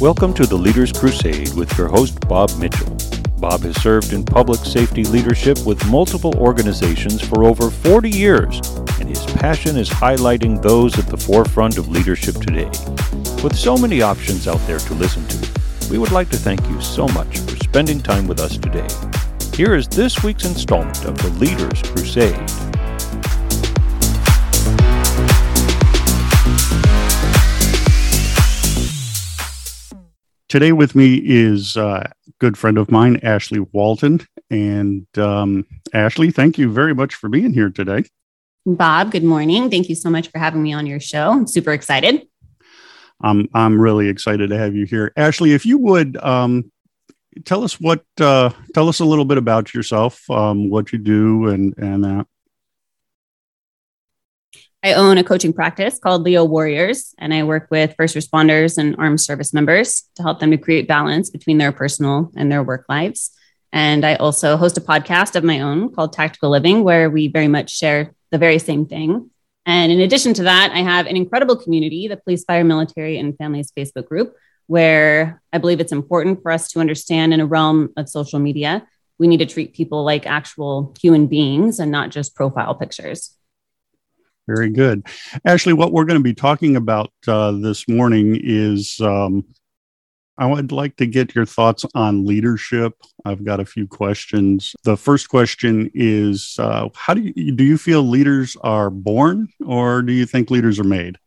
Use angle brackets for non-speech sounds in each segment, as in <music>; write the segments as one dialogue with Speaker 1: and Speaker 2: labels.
Speaker 1: Welcome to the Leaders Crusade with your host, Bob Mitchell. Bob has served in public safety leadership with multiple organizations for over 40 years, and his passion is highlighting those at the forefront of leadership today. With so many options out there to listen to, we would like to thank you so much for spending time with us today. Here is this week's installment of the Leaders Crusade.
Speaker 2: Today with me is uh, a good friend of mine, Ashley Walton. And um, Ashley, thank you very much for being here today.
Speaker 3: Bob, good morning. Thank you so much for having me on your show. I'm super excited.
Speaker 2: I'm I'm really excited to have you here, Ashley. If you would um, tell us what uh, tell us a little bit about yourself, um, what you do, and and that.
Speaker 3: I own a coaching practice called Leo Warriors, and I work with first responders and armed service members to help them to create balance between their personal and their work lives. And I also host a podcast of my own called Tactical Living, where we very much share the very same thing. And in addition to that, I have an incredible community, the Police, Fire, Military, and Families Facebook group, where I believe it's important for us to understand in a realm of social media, we need to treat people like actual human beings and not just profile pictures.
Speaker 2: Very good. Ashley, what we're going to be talking about uh, this morning is um, I would like to get your thoughts on leadership. I've got a few questions. The first question is uh, How do you, do you feel leaders are born or do you think leaders are made?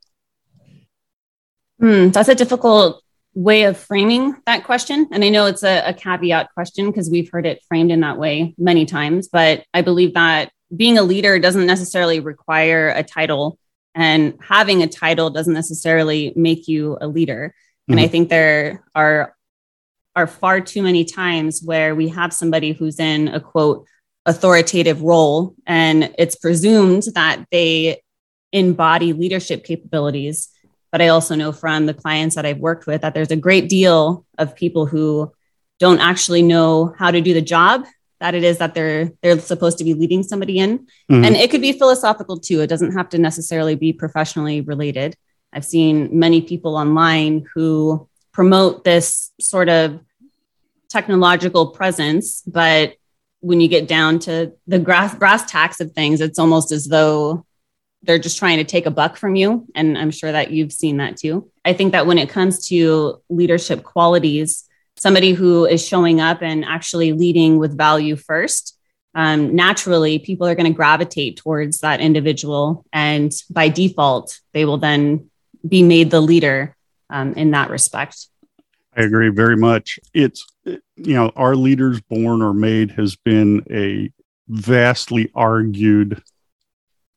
Speaker 3: Hmm, that's a difficult way of framing that question. And I know it's a, a caveat question because we've heard it framed in that way many times, but I believe that being a leader doesn't necessarily require a title and having a title doesn't necessarily make you a leader mm-hmm. and i mm-hmm. think there are are far too many times where we have somebody who's in a quote authoritative role and it's presumed that they embody leadership capabilities but i also know from the clients that i've worked with that there's a great deal of people who don't actually know how to do the job that it is that they're they're supposed to be leading somebody in. Mm-hmm. and it could be philosophical too. It doesn't have to necessarily be professionally related. I've seen many people online who promote this sort of technological presence but when you get down to the grass brass tacks of things it's almost as though they're just trying to take a buck from you. And i'm sure that you've seen that too. I think that when it comes to leadership qualities somebody who is showing up and actually leading with value first, um, naturally people are going to gravitate towards that individual. And by default, they will then be made the leader um, in that respect.
Speaker 2: I agree very much. It's, you know, our leaders born or made has been a vastly argued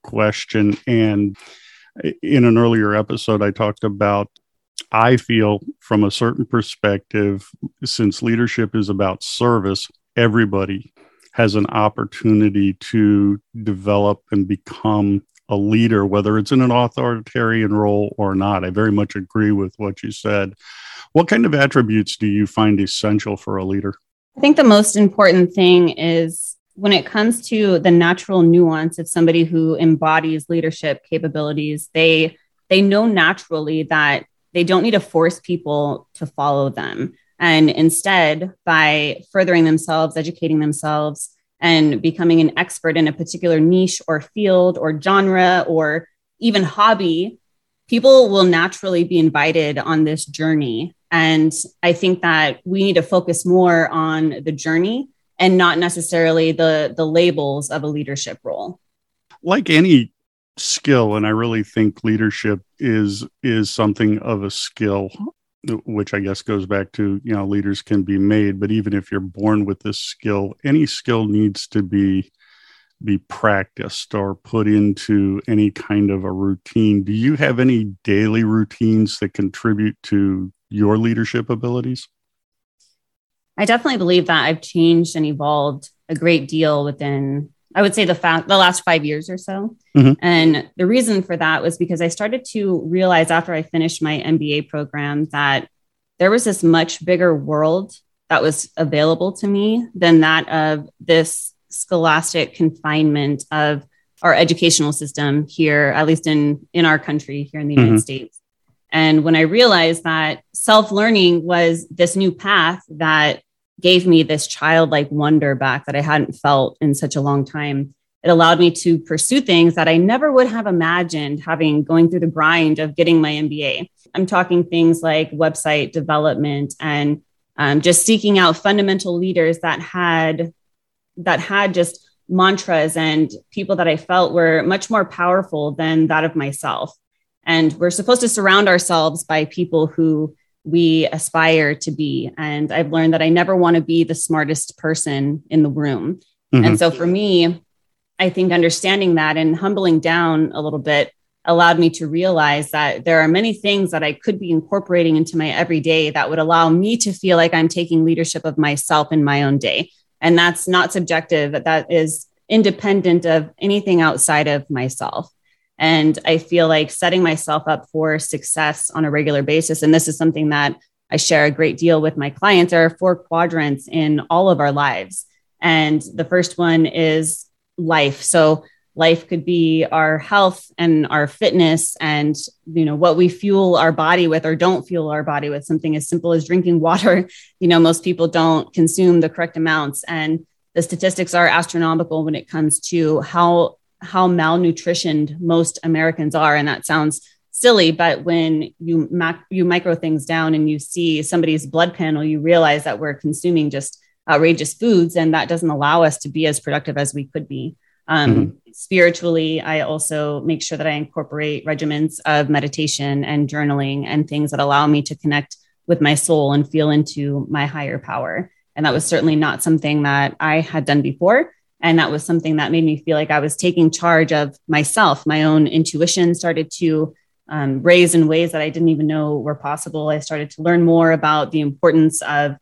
Speaker 2: question. And in an earlier episode, I talked about I feel from a certain perspective, since leadership is about service, everybody has an opportunity to develop and become a leader, whether it's in an authoritarian role or not. I very much agree with what you said. What kind of attributes do you find essential for a leader?
Speaker 3: I think the most important thing is when it comes to the natural nuance of somebody who embodies leadership capabilities, they they know naturally that they don't need to force people to follow them. And instead, by furthering themselves, educating themselves, and becoming an expert in a particular niche or field or genre or even hobby, people will naturally be invited on this journey. And I think that we need to focus more on the journey and not necessarily the, the labels of a leadership role.
Speaker 2: Like any skill and i really think leadership is is something of a skill which i guess goes back to you know leaders can be made but even if you're born with this skill any skill needs to be be practiced or put into any kind of a routine. Do you have any daily routines that contribute to your leadership abilities?
Speaker 3: I definitely believe that i've changed and evolved a great deal within I would say the fa- the last five years or so. Mm-hmm. And the reason for that was because I started to realize after I finished my MBA program that there was this much bigger world that was available to me than that of this scholastic confinement of our educational system here, at least in in our country here in the mm-hmm. United States. And when I realized that self learning was this new path that gave me this childlike wonder back that I hadn't felt in such a long time, it allowed me to pursue things that I never would have imagined having going through the grind of getting my MBA. I'm talking things like website development and um, just seeking out fundamental leaders that had that had just mantras and people that I felt were much more powerful than that of myself. And we're supposed to surround ourselves by people who we aspire to be. And I've learned that I never want to be the smartest person in the room. Mm-hmm. And so for me, I think understanding that and humbling down a little bit allowed me to realize that there are many things that I could be incorporating into my everyday that would allow me to feel like I'm taking leadership of myself in my own day. And that's not subjective, that is independent of anything outside of myself. And I feel like setting myself up for success on a regular basis. And this is something that I share a great deal with my clients. There are four quadrants in all of our lives. And the first one is life. So life could be our health and our fitness and you know what we fuel our body with or don't fuel our body with something as simple as drinking <laughs> water you know most people don't consume the correct amounts and the statistics are astronomical when it comes to how how malnutritioned most Americans are and that sounds silly but when you mac- you micro things down and you see somebody's blood panel you realize that we're consuming just outrageous foods and that doesn't allow us to be as productive as we could be um, mm-hmm. Spiritually, I also make sure that I incorporate regimens of meditation and journaling and things that allow me to connect with my soul and feel into my higher power. And that was certainly not something that I had done before. And that was something that made me feel like I was taking charge of myself. My own intuition started to um, raise in ways that I didn't even know were possible. I started to learn more about the importance of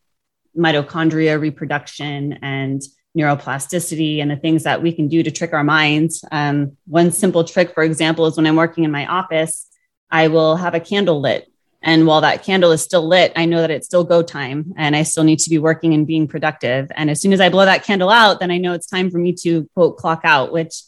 Speaker 3: mitochondria reproduction and neuroplasticity and the things that we can do to trick our minds. Um, one simple trick, for example, is when I'm working in my office, I will have a candle lit. And while that candle is still lit, I know that it's still go time and I still need to be working and being productive. And as soon as I blow that candle out, then I know it's time for me to quote clock out, which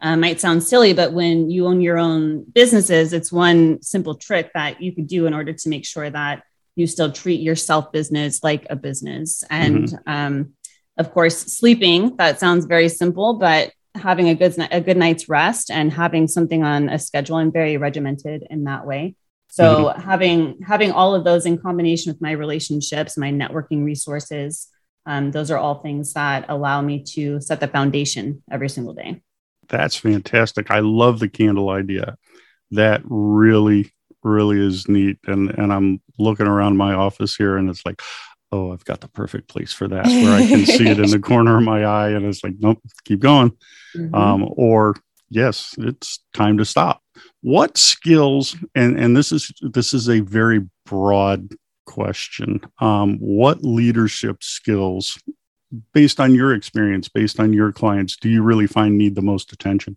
Speaker 3: uh, might sound silly, but when you own your own businesses, it's one simple trick that you could do in order to make sure that you still treat your self business like a business. And mm-hmm. um, of course, sleeping, that sounds very simple, but having a good, a good night's rest and having something on a schedule, I'm very regimented in that way. So mm-hmm. having having all of those in combination with my relationships, my networking resources, um, those are all things that allow me to set the foundation every single day.
Speaker 2: That's fantastic. I love the candle idea. That really, really is neat. And and I'm looking around my office here, and it's like, oh, I've got the perfect place for that where I can see it in the <laughs> corner of my eye. And it's like, nope, keep going. Mm-hmm. Um, or yes, it's time to stop. What skills, and, and this is this is a very broad question. Um, what leadership skills, based on your experience, based on your clients, do you really find need the most attention?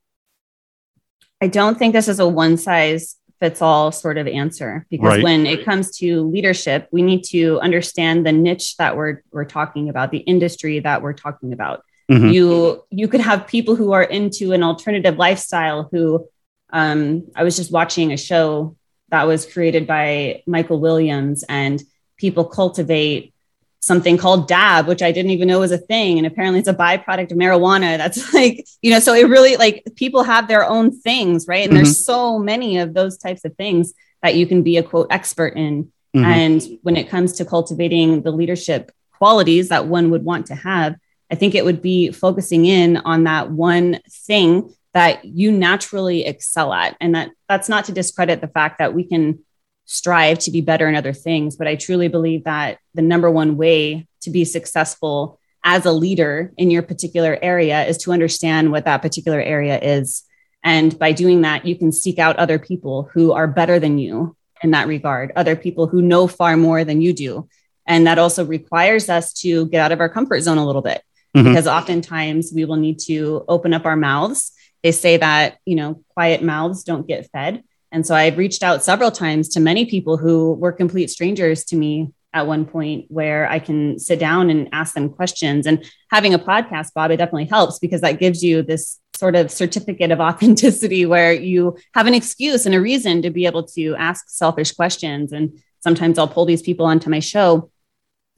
Speaker 3: I don't think this is a one size fits all sort of answer because right. when it comes to leadership we need to understand the niche that we're we're talking about the industry that we're talking about mm-hmm. you you could have people who are into an alternative lifestyle who um, i was just watching a show that was created by michael williams and people cultivate something called dab which i didn't even know was a thing and apparently it's a byproduct of marijuana that's <laughs> like you know so it really like people have their own things right and mm-hmm. there's so many of those types of things that you can be a quote expert in mm-hmm. and when it comes to cultivating the leadership qualities that one would want to have i think it would be focusing in on that one thing that you naturally excel at and that that's not to discredit the fact that we can strive to be better in other things. But I truly believe that the number one way to be successful as a leader in your particular area is to understand what that particular area is. And by doing that, you can seek out other people who are better than you in that regard, other people who know far more than you do. And that also requires us to get out of our comfort zone a little bit mm-hmm. because oftentimes we will need to open up our mouths. They say that, you know, quiet mouths don't get fed. And so I've reached out several times to many people who were complete strangers to me at one point where I can sit down and ask them questions. And having a podcast, Bob, it definitely helps because that gives you this sort of certificate of <laughs> authenticity where you have an excuse and a reason to be able to ask selfish questions. And sometimes I'll pull these people onto my show,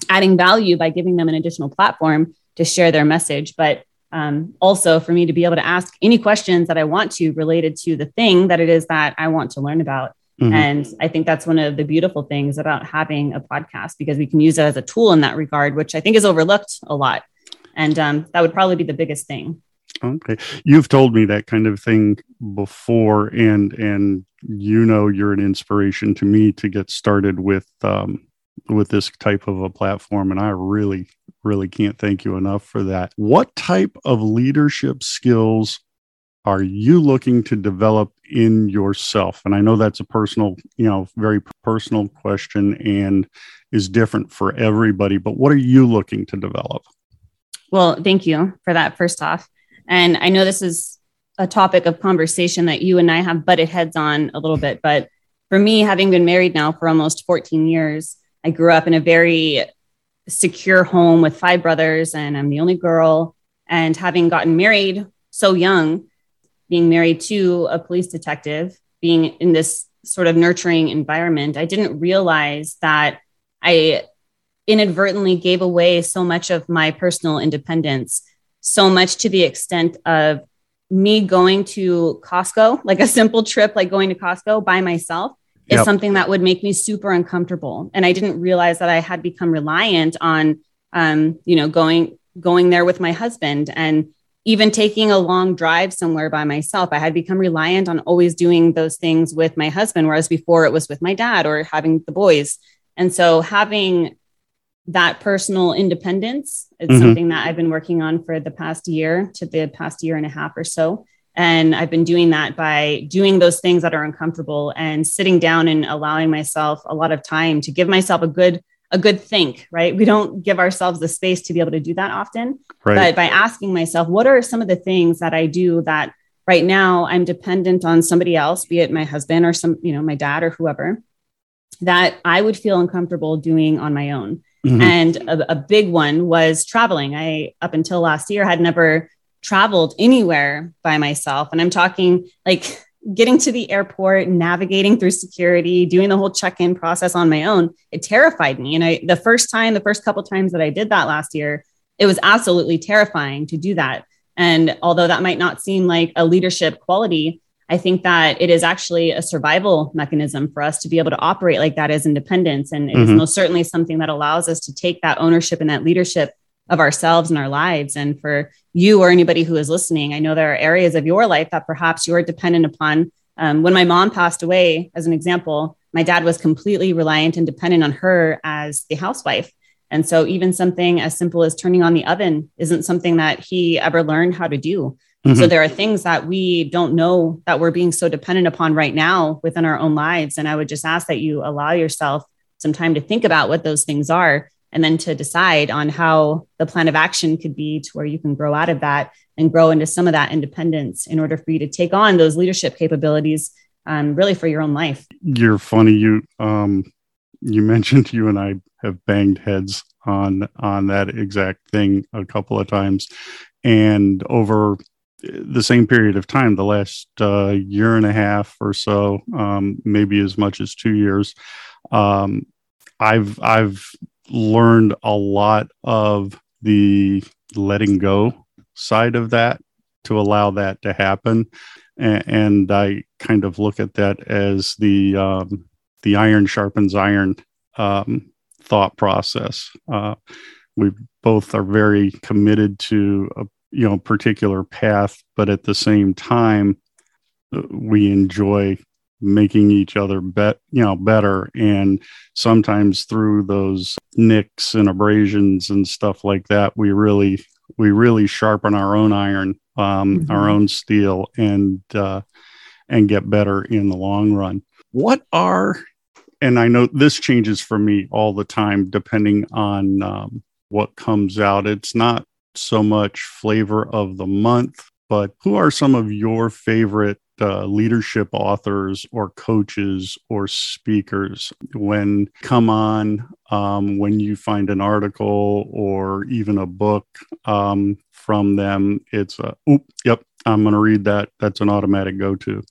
Speaker 3: adding value by giving them an additional platform to share their message. But um, also for me to be able to ask any questions that I want to related to the thing that it is that I want to learn about. Mm-hmm. And I think that's one of the beautiful things about having a podcast because we can use it as a tool in that regard, which I think is overlooked a lot. And um, that would probably be the biggest thing.
Speaker 2: Okay, you've told me that kind of thing before, and and you know you're an inspiration to me to get started with um, with this type of a platform, and I really really can't thank you enough for that. What type of leadership skills are you looking to develop in yourself? And I know that's a personal, you know, very personal question and is different for everybody, but what are you looking to develop?
Speaker 3: Well, thank you for that, first off. And I know this is a topic of conversation that you and I have butted heads on a little bit, but for me, having been married now for almost 14 years, I grew up in a very secure home with five brothers, and I'm the only girl. And having gotten married so young, being married to a police detective, being in this sort of nurturing environment, I didn't realize that I inadvertently gave away so much of my personal independence, so much to the extent of me going to Costco, like a simple trip, like going to Costco by myself, is yep. something that would make me super uncomfortable. And I didn't realize that I had become reliant on, um, you know, going going there with my husband and even taking a long drive somewhere by myself. I had become reliant on always doing those things with my husband, whereas before it was with my dad or having the boys. And so having that personal independence is mm-hmm. something that I've been working on for the past year to the past year and a half or so. And I've been doing that by doing those things that are uncomfortable and sitting down and allowing myself a lot of time to give myself a good a good think, right? We don't give ourselves the space to be able to do that often. Right. But by asking myself, what are some of the things that I do that right now I'm dependent on somebody else, be it my husband or some, you know, my dad or whoever, that I would feel uncomfortable doing on my own. Mm-hmm. And a, a big one was traveling. I, up until last year, had never traveled anywhere by myself. And I'm talking like getting to the airport, navigating through security, doing the whole check-in process on my own. It terrified me. And I the first time, the first couple times that I did that last year, it was absolutely terrifying to do that. And although that might not seem like a leadership quality, I think that it is actually a survival mechanism for us to be able to operate like that as independence. And it's mm-hmm. most certainly something that allows us to take that ownership and that leadership of ourselves and our lives. And for you or anybody who is listening, I know there are areas of your life that perhaps you are dependent upon. Um, when my mom passed away, as an example, my dad was completely reliant and dependent on her as the housewife. And so, even something as simple as turning on the oven isn't something that he ever learned how to do. Mm-hmm. So, there are things that we don't know that we're being so dependent upon right now within our own lives. And I would just ask that you allow yourself some time to think about what those things are and then to decide on how the plan of action could be to where you can grow out of that and grow into some of that independence in order for you to take on those leadership capabilities um, really for your own life.
Speaker 2: You're funny. You um, you mentioned you and i have banged heads on on that exact thing a couple of times. And over the same period of time the last uh, year and a half or so um, maybe as much as two years um, I've I've learned a lot of the letting go side of that to allow that to happen. And, and I kind of look at that as the um, the iron sharpens iron um, thought process. Uh, we both are very committed to a you know particular path, but at the same time, uh, we enjoy making each other bet you know better. And sometimes through those nicks and abrasions and stuff like that we really we really sharpen our own iron um, mm-hmm. our own steel and uh, and get better in the long run. What are and i know this changes for me all the time depending on um, what comes out. It's not so much flavor of the month but who are some of your favorite uh, leadership authors or coaches or speakers when come on um, when you find an article or even a book um, from them it's a oop yep I'm going to read that. That's an automatic go to.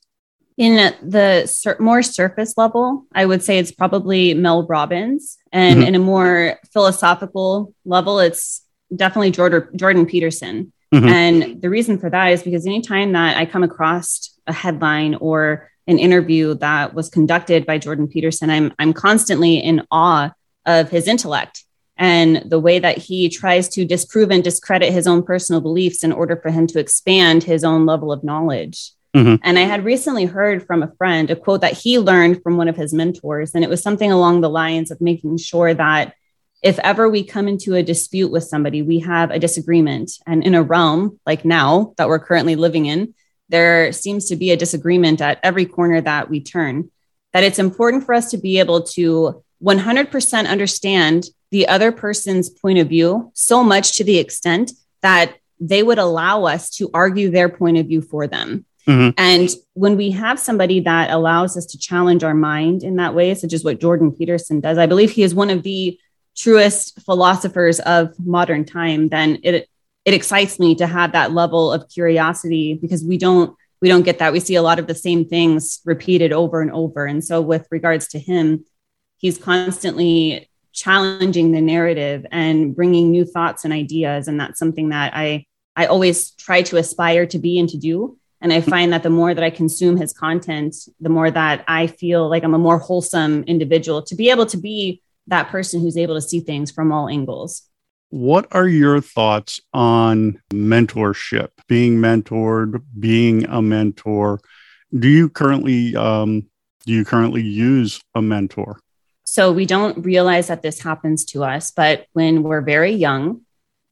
Speaker 3: In the sur- more surface level, I would say it's probably Mel Robbins. And mm-hmm. in a more philosophical level, it's definitely Jordan, Jordan Peterson. Mm-hmm. And the reason for that is because anytime that I come across a headline or an interview that was conducted by Jordan Peterson, I'm, I'm constantly in awe of his intellect and the way that he tries to disprove and discredit his own personal beliefs in order for him to expand his own level of knowledge. Mm-hmm. And I had recently heard from a friend a quote that he learned from one of his mentors. And it was something along the lines of making sure that if ever we come into a dispute with somebody, we have a disagreement. And in a realm like now that we're currently living in, there seems to be a disagreement at every corner that we turn. That it's important for us to be able to 100% understand the other person's point of view so much to the extent that they would allow us to argue their point of view for them. Mm-hmm. And when we have somebody that allows us to challenge our mind in that way, such as what Jordan Peterson does, I believe he is one of the truest philosophers of modern time, then it it excites me to have that level of curiosity because we don't we don't get that. We see a lot of the same things repeated over and over. And so with regards to him, he's constantly challenging the narrative and bringing new thoughts and ideas and that's something that i i always try to aspire to be and to do and i find that the more that i consume his content the more that i feel like i'm a more wholesome individual to be able to be that person who's able to see things from all angles
Speaker 2: what are your thoughts on mentorship being mentored being a mentor do you currently um, do you currently use a mentor
Speaker 3: so we don't realize that this happens to us, but when we're very young,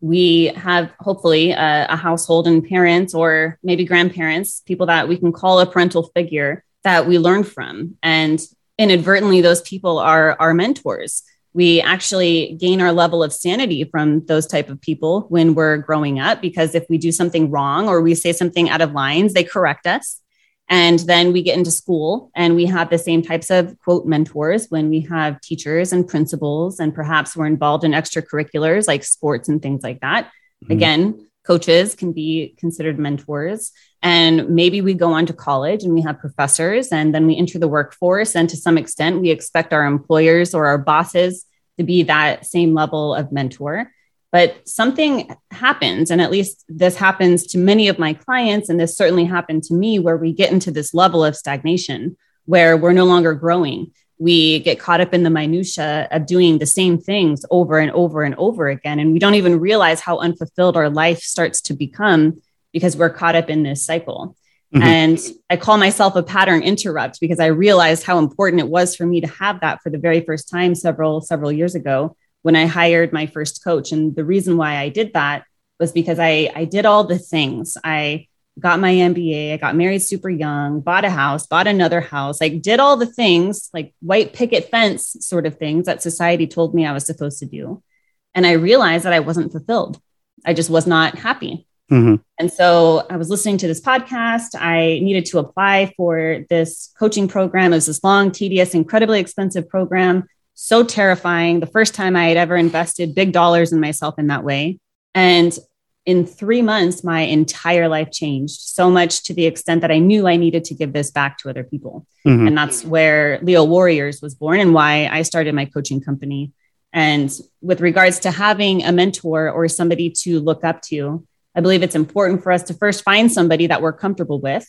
Speaker 3: we have hopefully a, a, household and parents or maybe grandparents, people that we can call a parental figure that we learn from. And inadvertently, those people are our mentors. We actually gain our level of sanity from those type of people when we're growing up because if we do something wrong or we say something out of lines, they correct us. And then we get into school and we have the same types of quote mentors when we have teachers and principals, and perhaps we're involved in extracurriculars like sports and things like that. Mm-hmm. Again, coaches can be considered mentors. And maybe we go on to college and we have professors, and then we enter the workforce. And to some extent, we expect our employers or our bosses to be that same level of mentor. But something happens, and at least this happens to many of my clients, and this certainly happened to me, where we get into this level of stagnation where we're no longer growing. We get caught up in the minutia of doing the same things over and over and over again. And we don't even realize how unfulfilled our life starts to become because we're caught up in this cycle. Mm-hmm. And I call myself a pattern interrupt because I realized how important it was for me to have that for the very first time several, several years ago when I hired my first coach. And the reason why I did that was because I, I did all the things. I got my MBA, I got married super young, bought a house, bought another house, like did all the things, like white picket fence sort of things that society told me I was supposed to do. And I realized that I wasn't fulfilled. I just was not happy. Mm-hmm. And so I was listening to this podcast. I needed to apply for this coaching program. It was this long, tedious, incredibly expensive program so terrifying. The first time I had ever invested big dollars in myself in that way. And in three months, my entire life changed so much to the extent that I knew I needed to give this back to other people. Mm-hmm. And that's where Leo Warriors was born and why I started my coaching company. And with regards to having a mentor or somebody to look up to, I believe it's important for us to first find somebody that we're comfortable with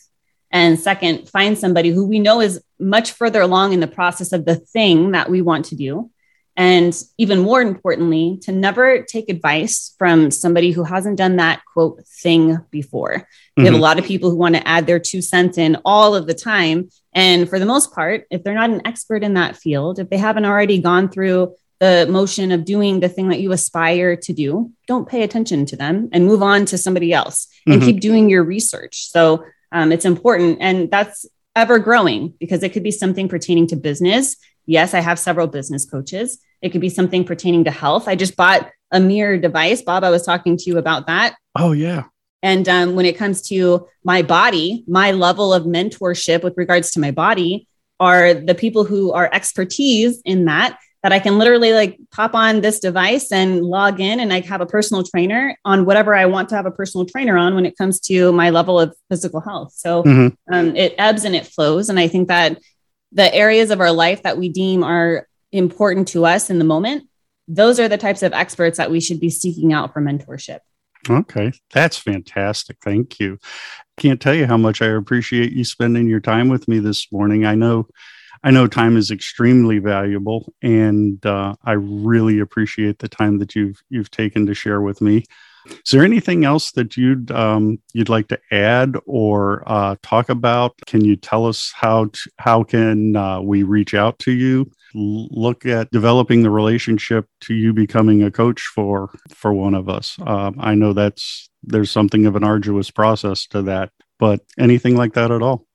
Speaker 3: and second, find somebody who we know is much further along in the process of the thing that we want to do. And even more importantly, to never take advice from somebody who hasn't done that quote thing before. Mm-hmm. We have a mm-hmm. lot of people who want to add their two cents in all of the time. And for the most part, if they're not an expert in that field, if they haven't already gone through the motion of doing the thing that you aspire to do, don't pay attention to them and move on to somebody else and mm-hmm. keep doing your research. So um, it's important. And that's ever growing because it could be something pertaining to business. Yes, I have several business coaches. It could be something pertaining to health. I just bought a mirror device. Bob, I was talking to you about that.
Speaker 2: Oh, yeah.
Speaker 3: And um, when it comes to my body, my level of mentorship with regards to my body are the people who are expertise in that that I can literally like pop on this device and log in and I have a personal trainer on whatever I want to have a personal trainer on when it comes to my level of physical health. So mm-hmm. um, it ebbs and it flows. And I think that the areas of our life that we deem are important to us in the moment, those are the types of experts that we should be seeking out for mentorship.
Speaker 2: Okay, that's fantastic. Thank you. Can't tell you how much I appreciate you spending your time with me this morning. I know I know time is extremely valuable, and uh, I really appreciate the time that you've you've taken to share with me. Is there anything else that you'd um, you'd like to add or uh, talk about? Can you tell us how to, how can uh, we reach out to you? Look at developing the relationship to you becoming a coach for for one of us. Um, I know that's there's something of an arduous process to that, but anything like that at all?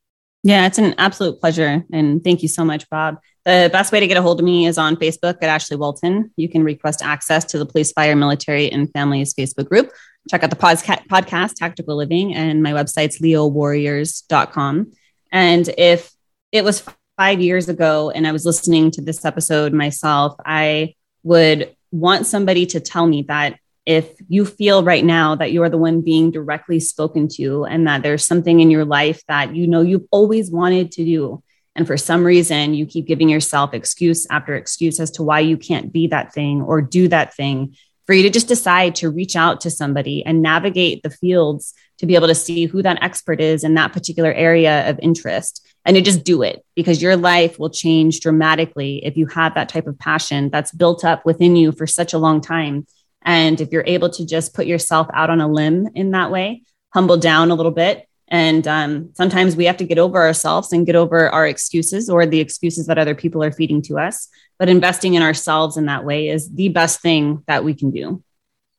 Speaker 3: Yeah, it's an absolute pleasure. And thank you so much, Bob. The best way to get a hold of me is on Facebook at Ashley Walton. You can request access to the Police, Fire, Military, and Families Facebook group. Check out the podcast, Tactical Living, and my website's leowarriors.com. And if it was five years ago and I was listening to this episode myself, I would want somebody to tell me that if you feel right now that you're the one being directly spoken to and that there's something in your life that you know you've always wanted to do and for some reason you keep giving yourself excuse after excuse as to why you can't be that thing or do that thing for you to just decide to reach out to somebody and navigate the fields to be able to see who that expert is in that particular area of interest and to just do it because your life will change dramatically if you have that type of passion that's built up within you for such a long time and if you're able to just put yourself out on a limb in that way, humble down a little bit. And um, sometimes we have to get over ourselves and get over our excuses or the excuses that other people are feeding to us. But investing in ourselves in that way is the best thing that we can do.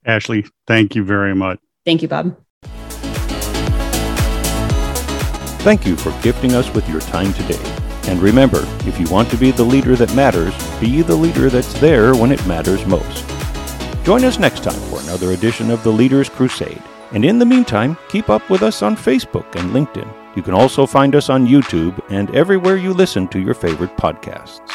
Speaker 2: Ashley, thank you very much.
Speaker 3: Thank you, Bob.
Speaker 1: Thank you for gifting us with your time today. And remember, if you want to be the leader that matters, be the leader that's there when it matters most. Join us next time for another edition of the Leaders Crusade. And in the meantime, keep up with us on Facebook and LinkedIn. You can also find us on YouTube and everywhere you listen to your favorite podcasts.